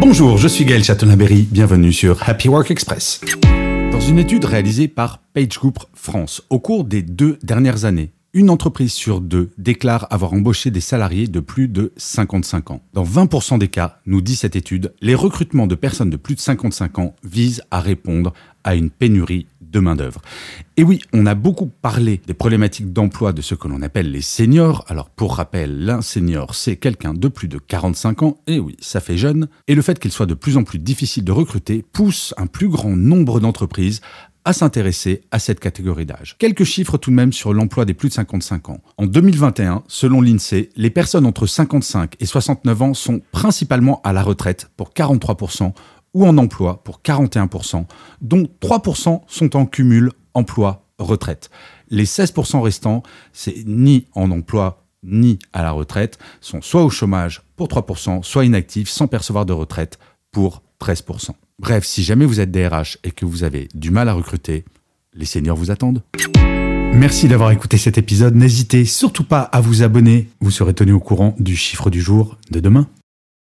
Bonjour, je suis Gaël Chatonaberry, bienvenue sur Happy Work Express. Dans une étude réalisée par PageGroup France au cours des deux dernières années, une entreprise sur deux déclare avoir embauché des salariés de plus de 55 ans. Dans 20% des cas, nous dit cette étude, les recrutements de personnes de plus de 55 ans visent à répondre à une pénurie de main-d'œuvre. Et oui, on a beaucoup parlé des problématiques d'emploi de ce que l'on appelle les seniors. Alors, pour rappel, l'un senior, c'est quelqu'un de plus de 45 ans. Et oui, ça fait jeune. Et le fait qu'il soit de plus en plus difficile de recruter pousse un plus grand nombre d'entreprises à s'intéresser à cette catégorie d'âge. Quelques chiffres tout de même sur l'emploi des plus de 55 ans. En 2021, selon l'INSEE, les personnes entre 55 et 69 ans sont principalement à la retraite pour 43% ou en emploi pour 41%, dont 3% sont en cumul emploi-retraite. Les 16% restants, c'est ni en emploi ni à la retraite, sont soit au chômage pour 3%, soit inactifs sans percevoir de retraite pour 13%. Bref, si jamais vous êtes DRH et que vous avez du mal à recruter, les seniors vous attendent. Merci d'avoir écouté cet épisode. N'hésitez surtout pas à vous abonner. Vous serez tenu au courant du chiffre du jour de demain.